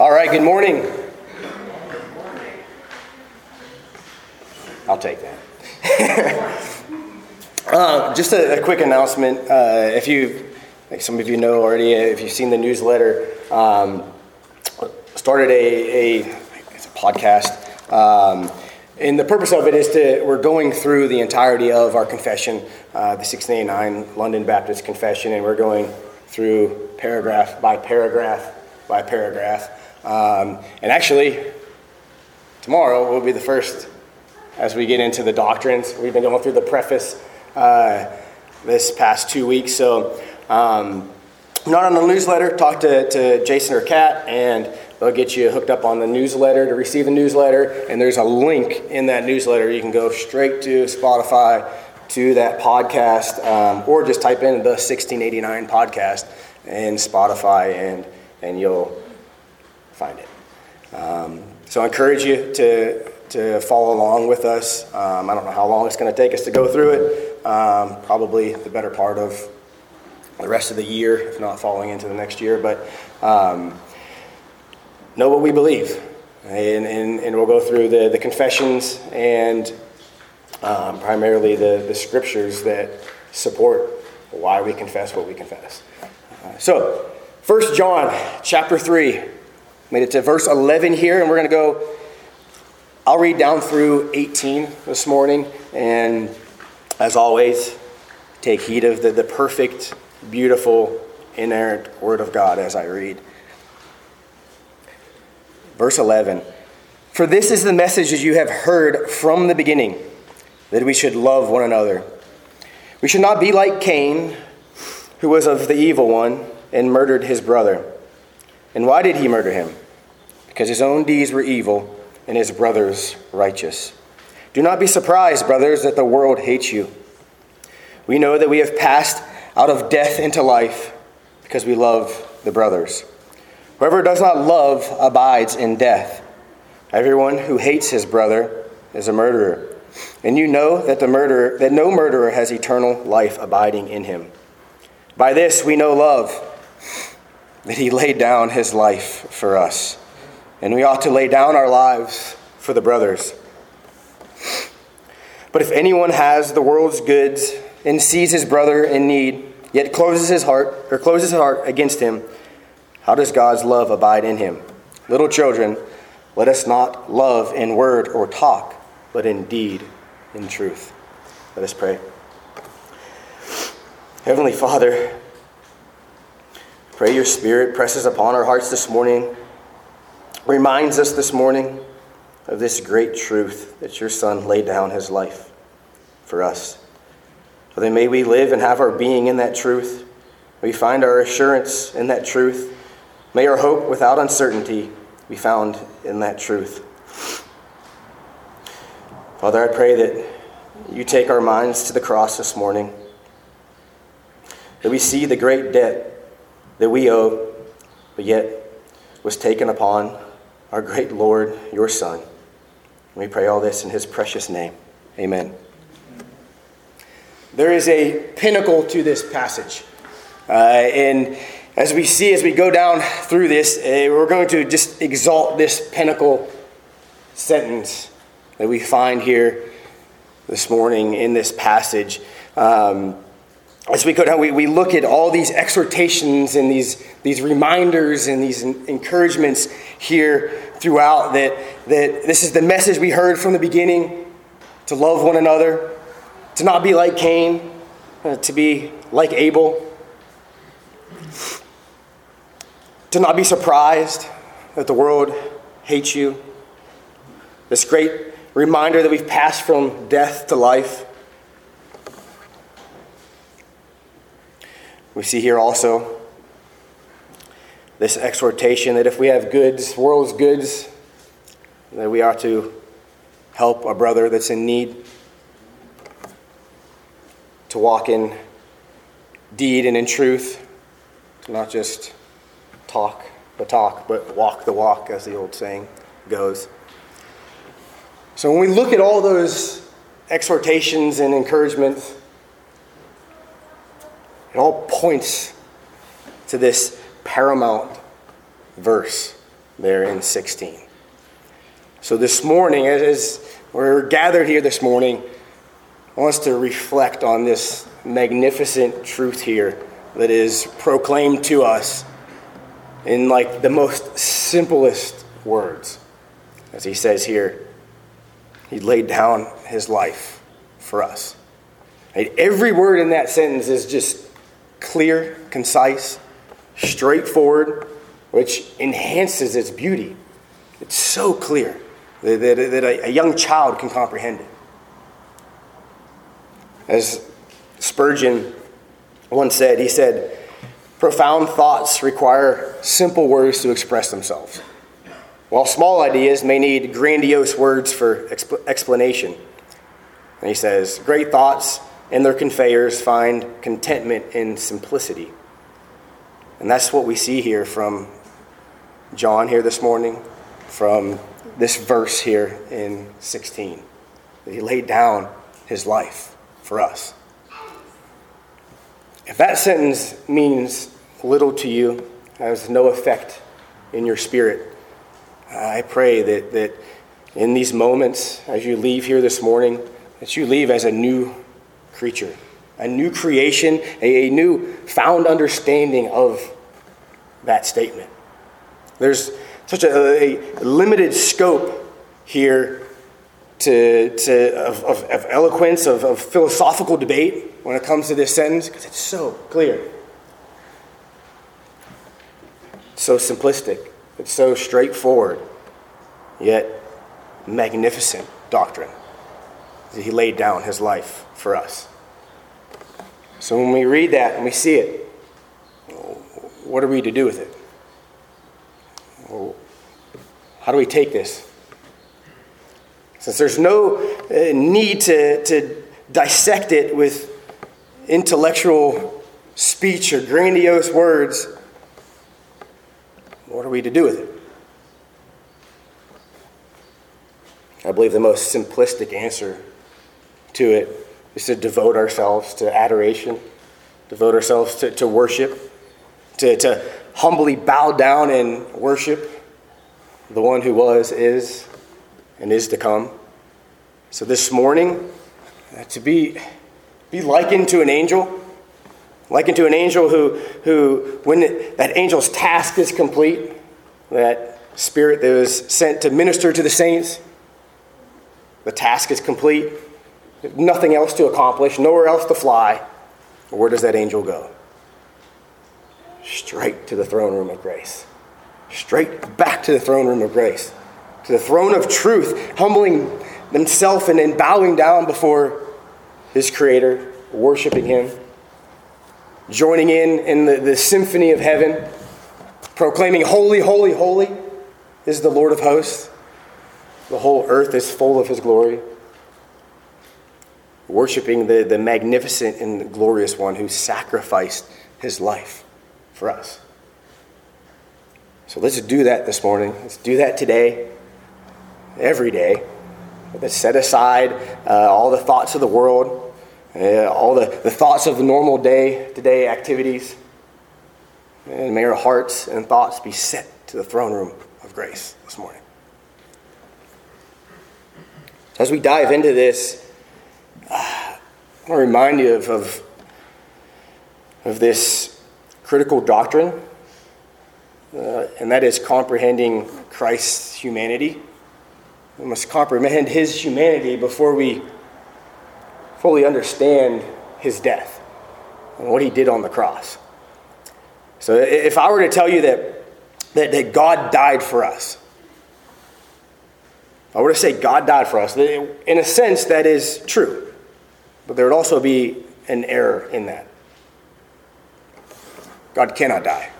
All right, good morning. I'll take that. uh, just a, a, quick announcement. Uh, if you, like some of you know already, if you've seen the newsletter, um, started a, a, a podcast. Um, and the purpose of it is to, we're going through the entirety of our confession, uh, the 1689 London Baptist Confession, and we're going through paragraph by paragraph by paragraph. Um, and actually, tomorrow will be the first as we get into the doctrines. We've been going through the preface uh, this past two weeks. So, um, not on the newsletter, talk to, to Jason or Kat, and they'll get you hooked up on the newsletter to receive the newsletter. And there's a link in that newsletter. You can go straight to Spotify to that podcast, um, or just type in the 1689 podcast in Spotify, and, and you'll find it. Um, so I encourage you to, to follow along with us. Um, I don't know how long it's going to take us to go through it. Um, probably the better part of the rest of the year, if not falling into the next year. But um, know what we believe. And, and, and we'll go through the, the confessions and um, primarily the, the scriptures that support why we confess what we confess. Uh, so, 1 John chapter 3. Made it to verse 11 here, and we're going to go. I'll read down through 18 this morning, and as always, take heed of the, the perfect, beautiful, inerrant Word of God as I read. Verse 11 For this is the message that you have heard from the beginning, that we should love one another. We should not be like Cain, who was of the evil one and murdered his brother. And why did he murder him? Because his own deeds were evil and his brother's righteous. Do not be surprised, brothers, that the world hates you. We know that we have passed out of death into life because we love the brothers. Whoever does not love abides in death. Everyone who hates his brother is a murderer. And you know that the murderer that no murderer has eternal life abiding in him. By this we know love that he laid down his life for us. And we ought to lay down our lives for the brothers. But if anyone has the world's goods and sees his brother in need, yet closes his heart or closes his heart against him, how does God's love abide in him? Little children, let us not love in word or talk, but in deed, in truth. Let us pray. Heavenly Father, pray your Spirit presses upon our hearts this morning, reminds us this morning of this great truth that your Son laid down his life for us. Father, may we live and have our being in that truth. We find our assurance in that truth. May our hope without uncertainty be found in that truth. Father, I pray that you take our minds to the cross this morning that we see the great debt that we owe, but yet was taken upon our great Lord, your Son. We pray all this in his precious name. Amen. There is a pinnacle to this passage. Uh, and as we see, as we go down through this, uh, we're going to just exalt this pinnacle sentence that we find here this morning in this passage. Um, as we go down, we, we look at all these exhortations and these, these reminders and these encouragements here throughout that, that this is the message we heard from the beginning to love one another, to not be like Cain, uh, to be like Abel, to not be surprised that the world hates you. This great reminder that we've passed from death to life. We see here also this exhortation that if we have goods, world's goods, that we are to help a brother that's in need, to walk in deed and in truth, to not just talk the talk, but walk the walk, as the old saying goes. So when we look at all those exhortations and encouragements, it all points to this paramount verse there in 16. So this morning, as we're gathered here this morning, I want us to reflect on this magnificent truth here that is proclaimed to us in like the most simplest words. As he says here, he laid down his life for us. Every word in that sentence is just clear, concise, straightforward, which enhances its beauty. It's so clear that, that, that a, a young child can comprehend it. As Spurgeon once said, he said, Profound thoughts require simple words to express themselves, while small ideas may need grandiose words for exp- explanation. And he says, Great thoughts and their conveyors find contentment in simplicity. And that's what we see here from John here this morning, from this verse here in 16. That he laid down his life for us. If that sentence means little to you, has no effect in your spirit, I pray that, that in these moments, as you leave here this morning, that you leave as a new creature, a new creation, a, a new found understanding of that statement. There's such a, a limited scope here to, to, of, of, of eloquence, of, of philosophical debate when it comes to this sentence because it's so clear. So simplistic. It's so straightforward, yet magnificent doctrine. He laid down his life for us. So when we read that and we see it, what are we to do with it? How do we take this? Since there's no uh, need to, to dissect it with intellectual speech or grandiose words, what are we to do with it? I believe the most simplistic answer to it is to devote ourselves to adoration, devote ourselves to, to worship, to, to humbly bow down and worship the one who was, is, and is to come. So this morning, uh, to be, be likened to an angel, likened to an angel who, who when it, that angel's task is complete, that spirit that was sent to minister to the saints, the task is complete, nothing else to accomplish, nowhere else to fly. Where does that angel go? Straight to the throne room of grace straight back to the throne room of grace, to the throne of truth, humbling himself and then bowing down before his Creator, worshiping Him, joining in in the, the symphony of heaven, proclaiming, Holy, holy, holy is the Lord of hosts. The whole earth is full of His glory. Worshiping the, the magnificent and glorious one who sacrificed His life for us. So let's do that this morning. Let's do that today, every day. Let's set aside uh, all the thoughts of the world, uh, all the, the thoughts of the normal day to day activities. And may our hearts and thoughts be set to the throne room of grace this morning. As we dive into this, I want to remind you of, of, of this critical doctrine uh, and that is comprehending Christ's humanity. We must comprehend his humanity before we fully understand his death and what he did on the cross. So, if I were to tell you that, that, that God died for us, I were to say God died for us, in a sense, that is true. But there would also be an error in that. God cannot die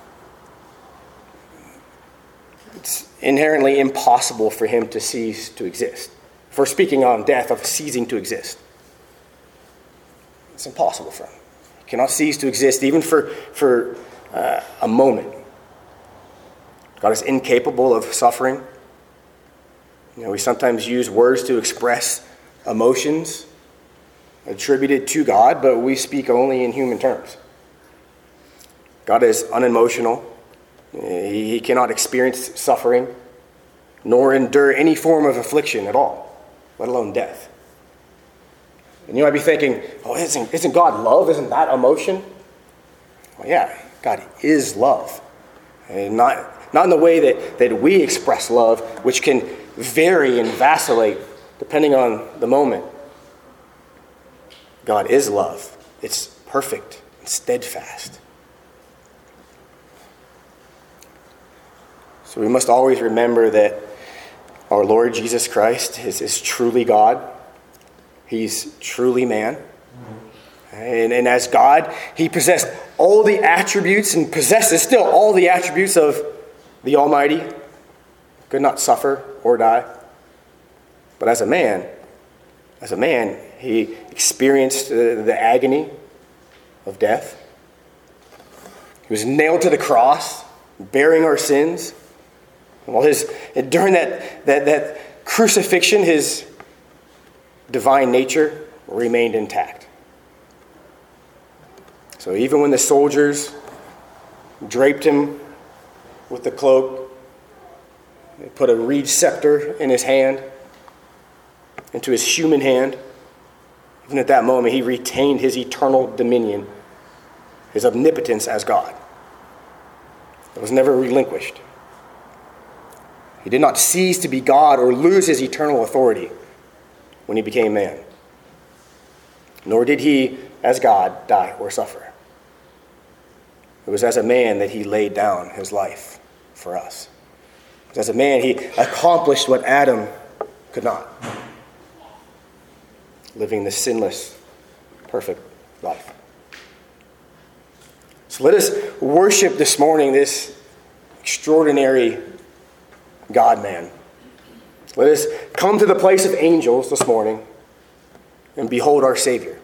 it's inherently impossible for him to cease to exist. For speaking on death, of ceasing to exist. It's impossible for him. He cannot cease to exist even for, for uh, a moment. God is incapable of suffering. You know, we sometimes use words to express emotions attributed to God, but we speak only in human terms. God is unemotional, He, cannot experience suffering, nor endure any form of affliction at all, let alone death. And you might be thinking, oh, isn't, isn't God love? Isn't that emotion? Well, yeah, God is love. And not, not in the way that, that we express love, which can vary and vacillate depending on the moment. God is love, it's perfect and steadfast. So we must always remember that our Lord Jesus Christ is, is truly God, He's truly man. And, and as God, He possessed all the attributes and possesses still all the attributes of the Almighty, could not suffer or die. But as a man, as a man, he experienced the, the agony of death. He was nailed to the cross, bearing our sins. While his, during that, that, that crucifixion, his divine nature remained intact. So even when the soldiers draped him with the cloak, they put a reed scepter in his hand, into his human hand. Even at that moment, he retained his eternal dominion, his omnipotence as God. It was never relinquished. He did not cease to be God or lose his eternal authority when he became man. Nor did he, as God, die or suffer. It was as a man that he laid down his life for us. As a man, he accomplished what Adam could not living the sinless, perfect life. So let us worship this morning this extraordinary God man. Let us come to the place of angels this morning and behold our Savior.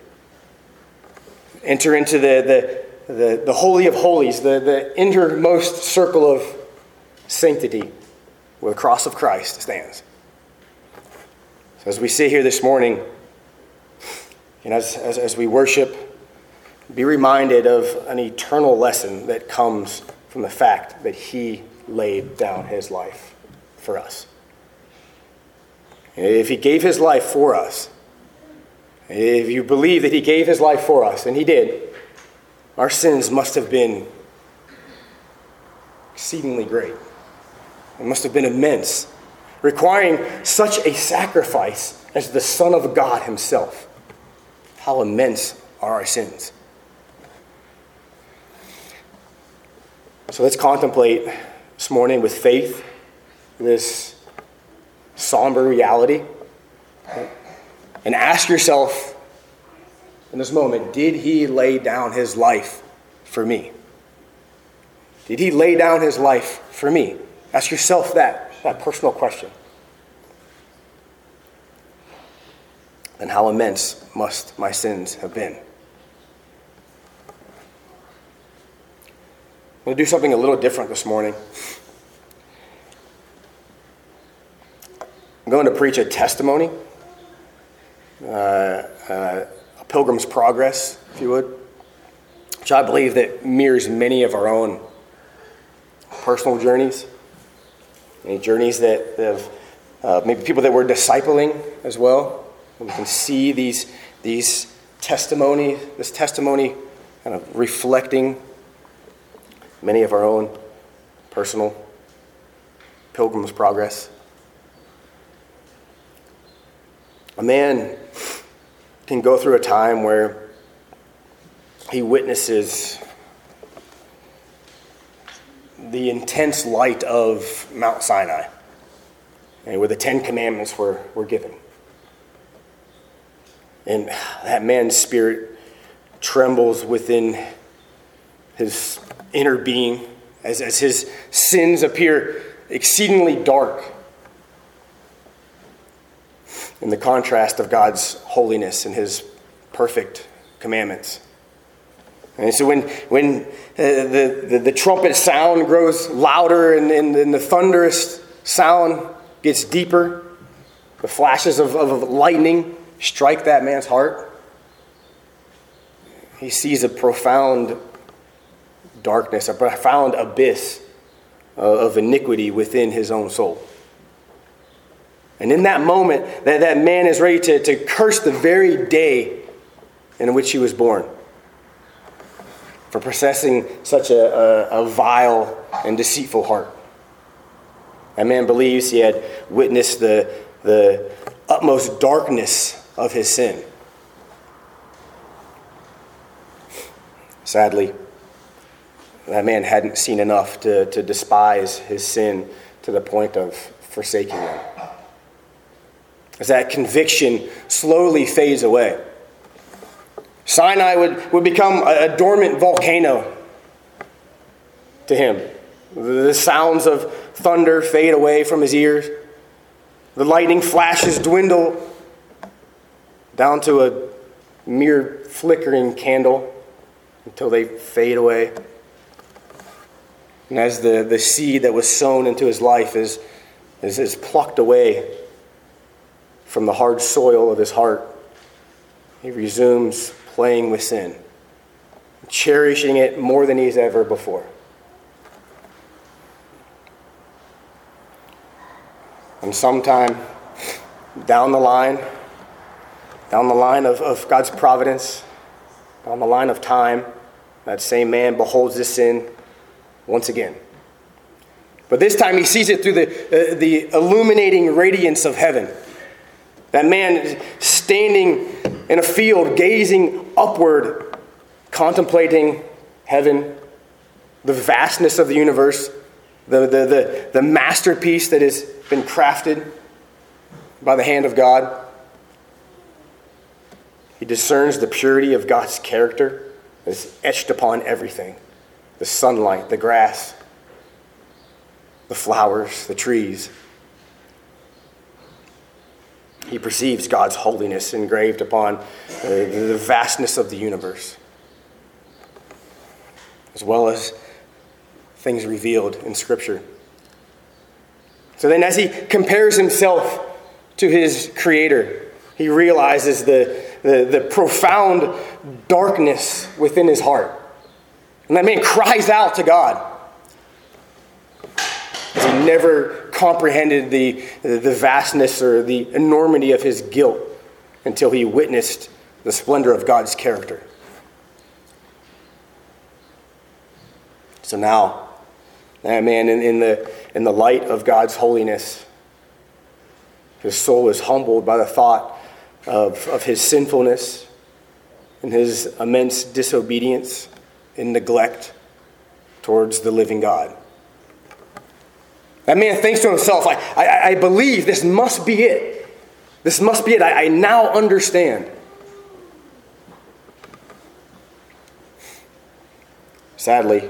Enter into the, the, the, the Holy of Holies, the, the innermost circle of sanctity where the cross of Christ stands. So as we sit here this morning, and as, as, as we worship, be reminded of an eternal lesson that comes from the fact that He laid down His life for us. If He gave His life for us, if you believe that He gave His life for us, and He did, our sins must have been exceedingly great. It must have been immense, requiring such a sacrifice as the Son of God Himself. How immense are our sins? So let's contemplate this morning with faith this somber reality. And ask yourself in this moment did he lay down his life for me? Did he lay down his life for me? Ask yourself that, that personal question. Then how immense must my sins have been? I'm going to do something a little different this morning. I'm going to preach a testimony, uh, uh, a pilgrim's progress, if you would, which I believe that mirrors many of our own personal journeys, any journeys that have uh, maybe people that we're discipling as well. We can see these, these testimony, this testimony kind of reflecting many of our own personal pilgrim's progress. A man can go through a time where he witnesses the intense light of Mount Sinai, and where the Ten Commandments were, were given. And that man's spirit trembles within his inner being as, as his sins appear exceedingly dark in the contrast of God's holiness and his perfect commandments. And so when, when uh, the, the, the, trumpet sound grows louder and, and, and, the thunderous sound gets deeper, the flashes of, of lightning strike that man's heart, he sees a profound darkness, a profound abyss uh, of iniquity within his own soul. And in that moment, that, that man is ready to, to curse the very day in which he was born for possessing such a, a, a vile and deceitful heart. That man believes he had witnessed the, the utmost darkness of his sin. Sadly, that man hadn't seen enough to, to despise his sin to the point of forsaking him. As that conviction slowly fades away, Sinai would, would become a, a dormant volcano to him. The sounds of thunder fade away from his ears. The lightning flashes dwindle down to a mere flickering candle until they fade away. And as the, the seed that was sown into his life is, is, is plucked away from the hard soil of his heart, he resumes playing with sin, cherishing it more than he's ever before. And sometime down the line, down the line of, of God's providence, down the line of time, that same man beholds this sin once again. But this time he sees it through the, uh, the illuminating radiance of heaven. That man standing in a field, gazing upward, contemplating heaven, the vastness of the universe, the, the, the, the masterpiece that has been crafted by the hand of God. He discerns the purity of God's character that's etched upon everything the sunlight, the grass, the flowers, the trees. He perceives God's holiness engraved upon uh, the vastness of the universe, as well as things revealed in Scripture. So then, as he compares himself to his Creator, he realizes the, the, the profound darkness within his heart. And that man cries out to God. He never comprehended the, the vastness or the enormity of his guilt until he witnessed the splendor of God's character. So now, that man, in, in, the, in the light of God's holiness, his soul is humbled by the thought of, of his sinfulness and his immense disobedience and neglect towards the living God. That man thinks to himself, I, I, I believe this must be it. This must be it. I, I now understand. Sadly,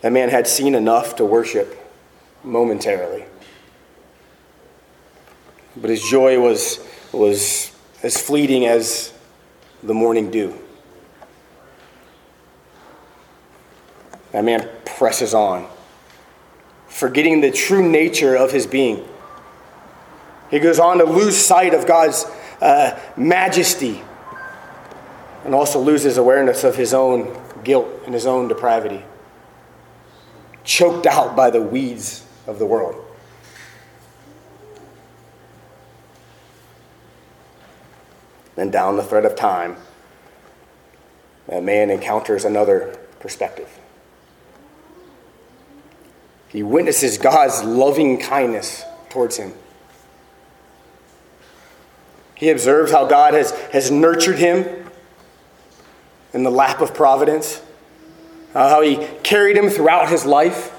that man had seen enough to worship momentarily. But his joy was, was as fleeting as the morning dew. That man presses on, forgetting the true nature of his being. He goes on to lose sight of God's uh, majesty and also loses awareness of his own guilt and his own depravity, choked out by the weeds of the world. Then down the thread of time, that man encounters another perspective. He witnesses God's loving kindness towards him. He observes how God has, has nurtured him in the lap of providence, how he carried him throughout his life,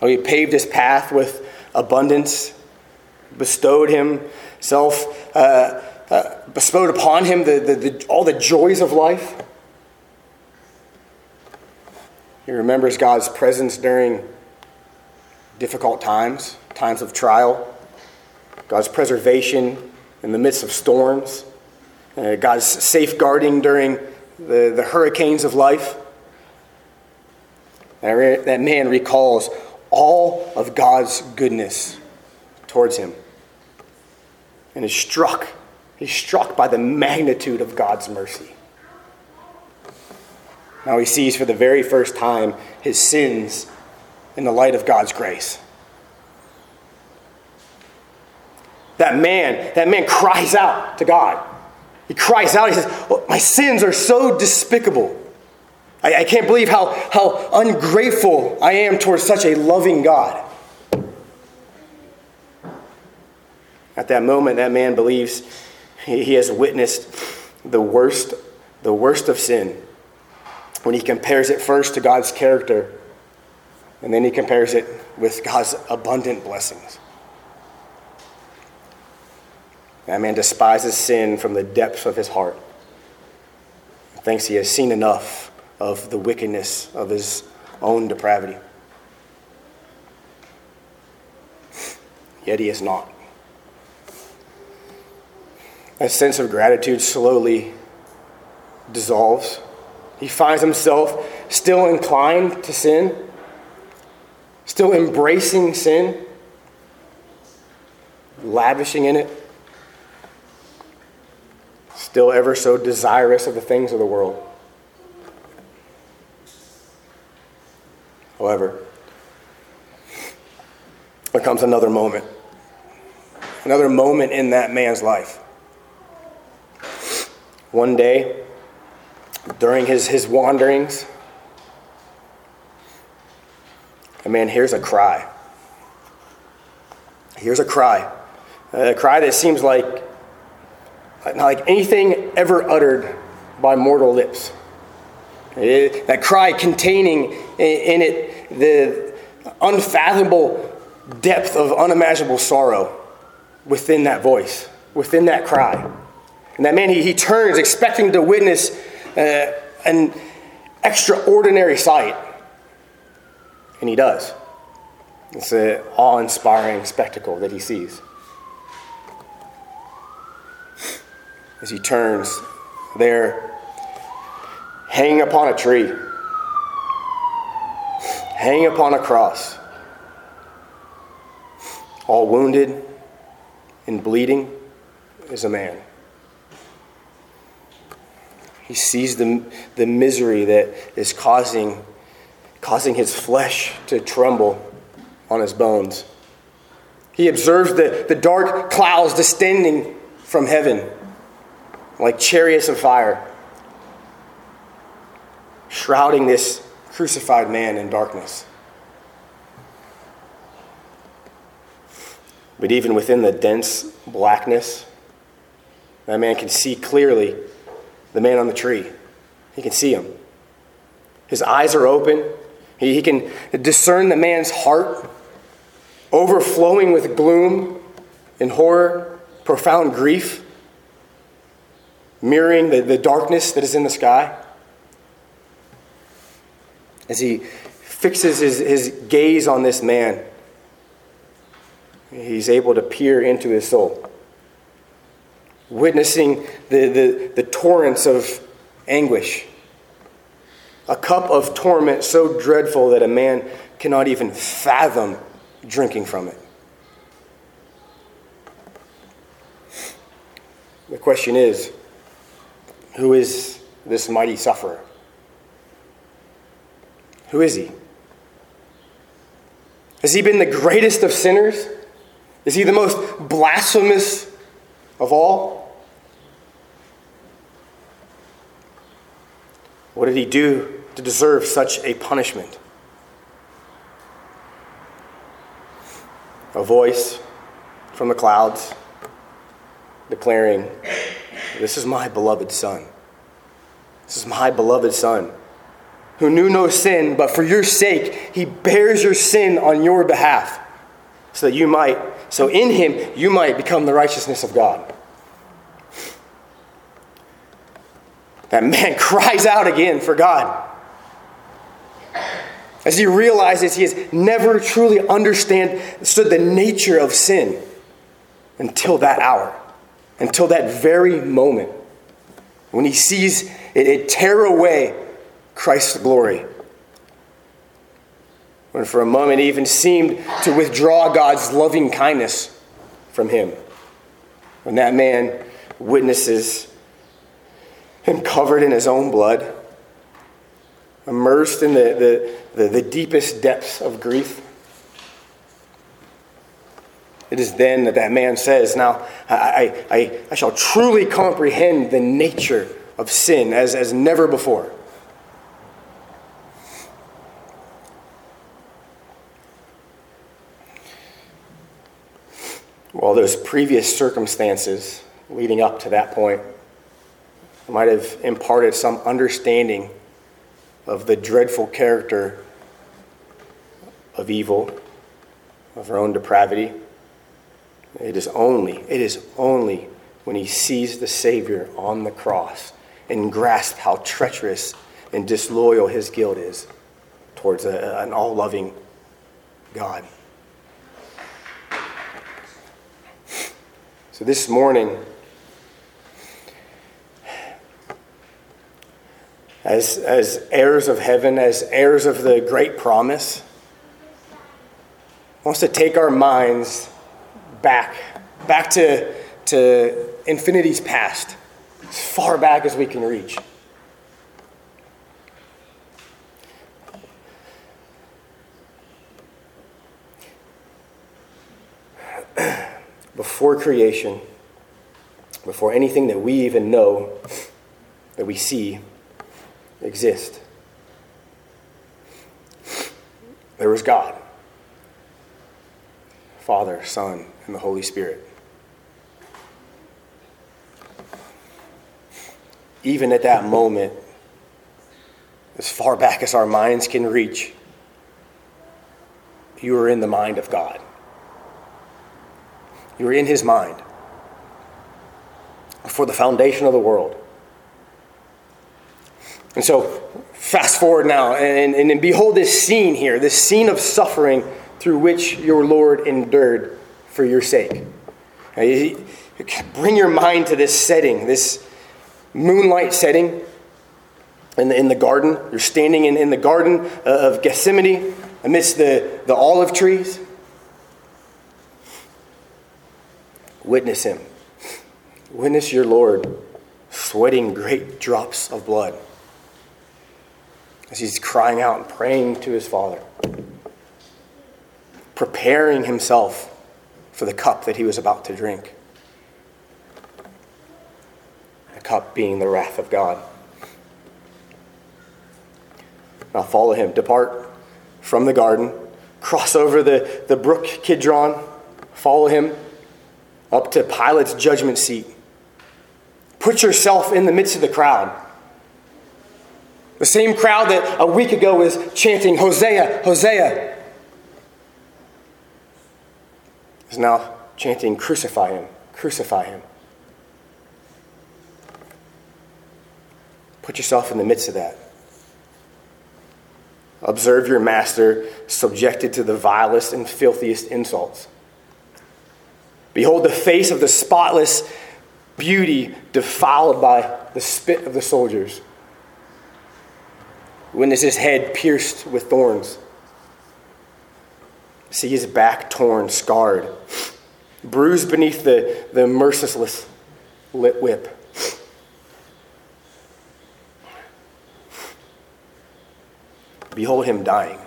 how he paved his path with abundance, bestowed himself, uh, uh, bestowed upon him the, the, the, all the joys of life. He remembers God's presence during difficult times, times of trial, God's preservation in the midst of storms, uh, God's safeguarding during the, the hurricanes of life. That man recalls all of God's goodness towards him and is struck. He's struck by the magnitude of God's mercy. Now he sees for the very first time his sins in the light of God's grace. That man, that man cries out to God. He cries out, he says, well, My sins are so despicable. I, I can't believe how, how ungrateful I am towards such a loving God. At that moment, that man believes he, has witnessed the worst, the worst of sin when he compares it first to God's character and then he compares it with God's abundant blessings. That man despises sin from the depths of his heart. Thinks he has seen enough of the wickedness of his own depravity. Yet he is not. A sense of gratitude slowly dissolves. He finds himself still inclined to sin, still embracing sin, lavishing in it still ever so desirous of the things of the world. However, there comes another moment. Another moment in that man's life. One day, during his, his wanderings, a man hears a cry. He hears a cry. A cry that seems like not like anything ever uttered by mortal lips. It, that cry containing in it the unfathomable depth of unimaginable sorrow within that voice, within that cry. And that man, he, he turns expecting to witness uh, an extraordinary sight. And he does. It's an awe inspiring spectacle that he sees. as he turns there, hanging upon a tree, hanging upon a cross, all wounded and bleeding, is a man. He sees the, the misery that is causing, causing his flesh to tremble on his bones. He observes the, the dark clouds descending from heaven like chariots of fire, shrouding this crucified man in darkness. But even within the dense blackness, that man can see clearly the man on the tree. He can see him. His eyes are open. He, he can discern the man's heart overflowing with gloom and horror, profound grief mirroring the, the darkness that is in the sky. As he fixes his, his gaze on this man, he's able to peer into his soul, witnessing the, the, the torrents of anguish. A cup of torment so dreadful that a man cannot even fathom drinking from it. The question is who is this mighty sufferer? Who is he? Has he been the greatest of sinners? Is he the most blasphemous of all? What did he do to deserve such a punishment? A voice from the clouds declaring, this is my beloved Son. This is my beloved Son, who knew no sin, but for your sake, he bears your sin on your behalf, so that you might, so in him, you might become the righteousness of God. That man cries out again for God. As he realizes he has never truly understood the nature of sin until that hour until that very moment when he sees it, it tear away Christ's glory. When for a moment it even seemed to withdraw God's loving kindness from him. When that man witnesses him covered in his own blood, immersed in the, the, the, the deepest depths of grief. It is then that that man says, Now I, I, I shall truly comprehend the nature of sin as, as never before. While those previous circumstances leading up to that point might have imparted some understanding of the dreadful character of evil, of our own depravity. It is only, it is only when he sees the Savior on the cross and grasps how treacherous and disloyal his guilt is towards a, an all loving God. So this morning, as, as heirs of heaven, as heirs of the great promise, wants to take our minds back, back to, to infinity's past, as far back as we can reach. Before creation, before anything that we even know, that we see, exist. There was God Father, Son, and the Holy Spirit. Even at that moment, as far back as our minds can reach, you were in the mind of God. You were in His mind before the foundation of the world. And so, fast forward now, and, and, and behold this scene here, this scene of suffering through which your Lord endured for your sake. Bring your mind to this setting, this moonlight setting in the, in the garden. You're standing in, in the garden uh, of Gethsemane amidst the, the olive trees. Witness him. Witness your Lord sweating great drops of blood as he's crying out and praying to his Father, preparing himself for the cup that he was about to drink. The cup being the wrath of God. Now follow him. Depart from the garden, cross over the, the brook Kidron, follow him up to Pilate's judgment seat. Put yourself in the midst of the crowd the same crowd that a week ago was chanting, Hosanna, Hosanna, is now chanting, Crucify him, crucify him. Put yourself in the midst of that. Observe your master subjected to the vilest and filthiest insults. Behold the face of the spotless beauty defiled by the spit of the soldiers witness his head pierced with thorns. See his back torn, scarred, bruised beneath the, the merciless lit whip. Behold him dying.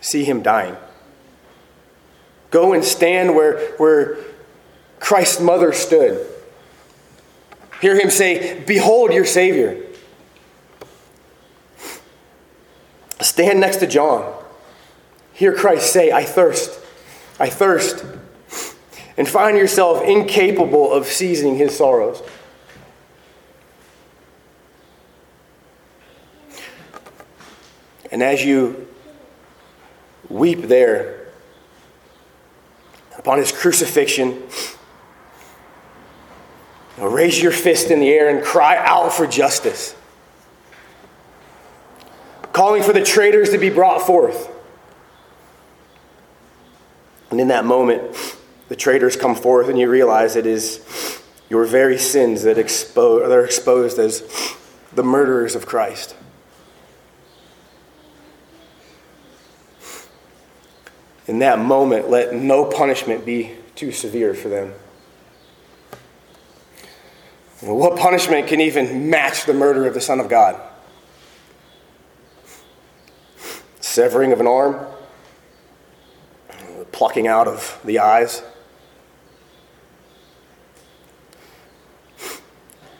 See him dying. Go and stand where, where Christ's mother stood. Hear him say, Behold your Savior. Stand next to John. Hear Christ say, I thirst. I thirst. And find yourself incapable of seizing his sorrows. And as you weep there upon his crucifixion, raise your fist in the air and cry out for justice calling for the traitors to be brought forth. And in that moment, the traitors come forth, and you realize it is your very sins that, expo- that are exposed as the murderers of Christ. In that moment, let no punishment be too severe for them. What punishment can even match the murder of the Son of God? Severing of an arm, plucking out of the eyes.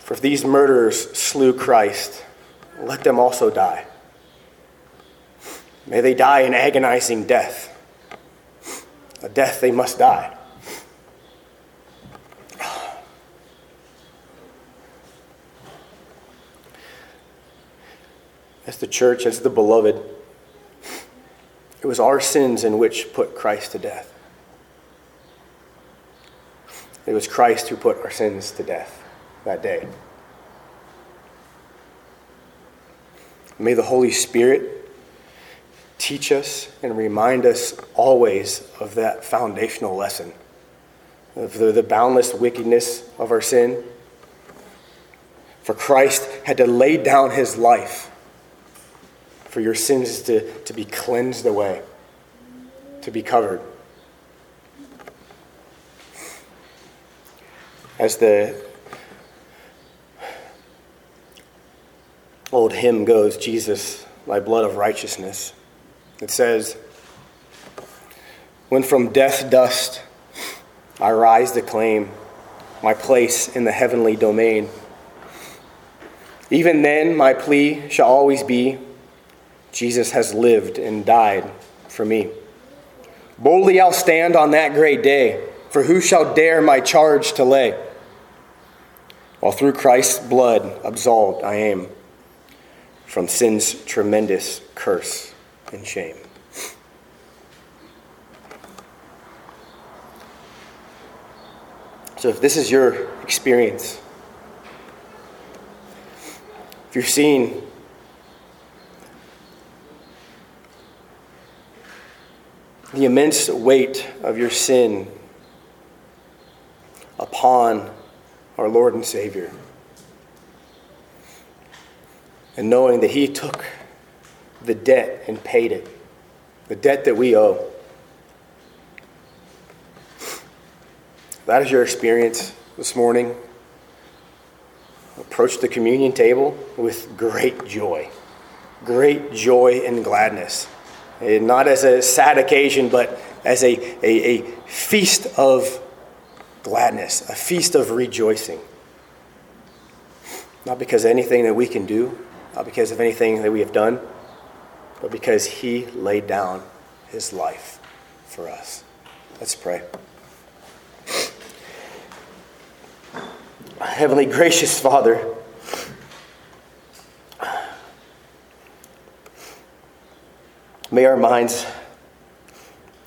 For if these murderers slew Christ, let them also die. May they die an agonizing death, a death they must die. As the church, as the beloved, it was our sins in which put Christ to death. It was Christ who put our sins to death that day. May the Holy Spirit teach us and remind us always of that foundational lesson of the, the boundless wickedness of our sin. For Christ had to lay down his life for your sins to, to be cleansed away, to be covered. As the old hymn goes, Jesus, my blood of righteousness. It says, When from death dust I rise to claim my place in the heavenly domain, even then my plea shall always be Jesus has lived and died for me. Boldly I'll stand on that great day, for who shall dare my charge to lay? While through Christ's blood absolved I am from sin's tremendous curse and shame. So, if this is your experience, if you're seeing the immense weight of your sin upon our Lord and Savior, and knowing that He took the debt and paid it, the debt that we owe. That is your experience this morning. Approach the communion table with great joy, great joy and gladness. And not as a sad occasion, but as a, a, a feast of gladness, a feast of rejoicing. Not because of anything that we can do, not because of anything that we have done, but because he laid down his life for us. Let's pray. Heavenly gracious Father, may our minds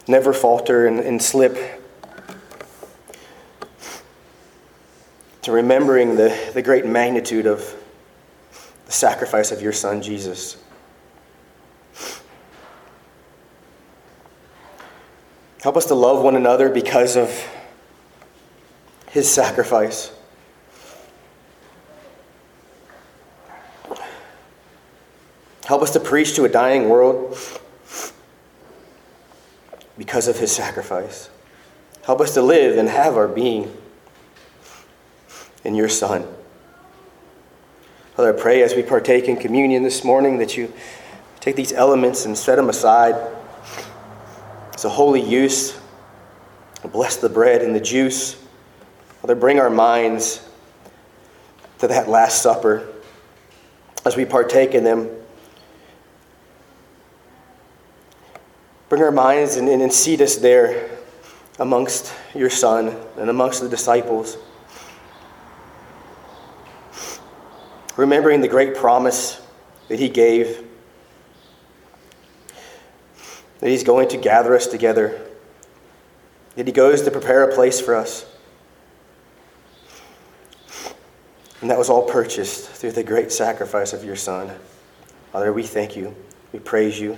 never falter and, and slip to remembering the, the great magnitude of the sacrifice of your Son, Jesus. Help us to love one another because of his sacrifice. Help us to preach to a dying world because of his sacrifice. Help us to live and have our being in your Son. Father, I pray as we partake in communion this morning that you take these elements and set them aside. It's a holy use. Bless the bread and the juice. Father, bring our minds to that Last Supper as we partake in them. Bring our minds and, and seat us there amongst your Son and amongst the disciples. remembering the great promise that he gave that he's going to gather us together, that he goes to prepare a place for us. And that was all purchased through the great sacrifice of your Son. Father, we thank you. We praise you.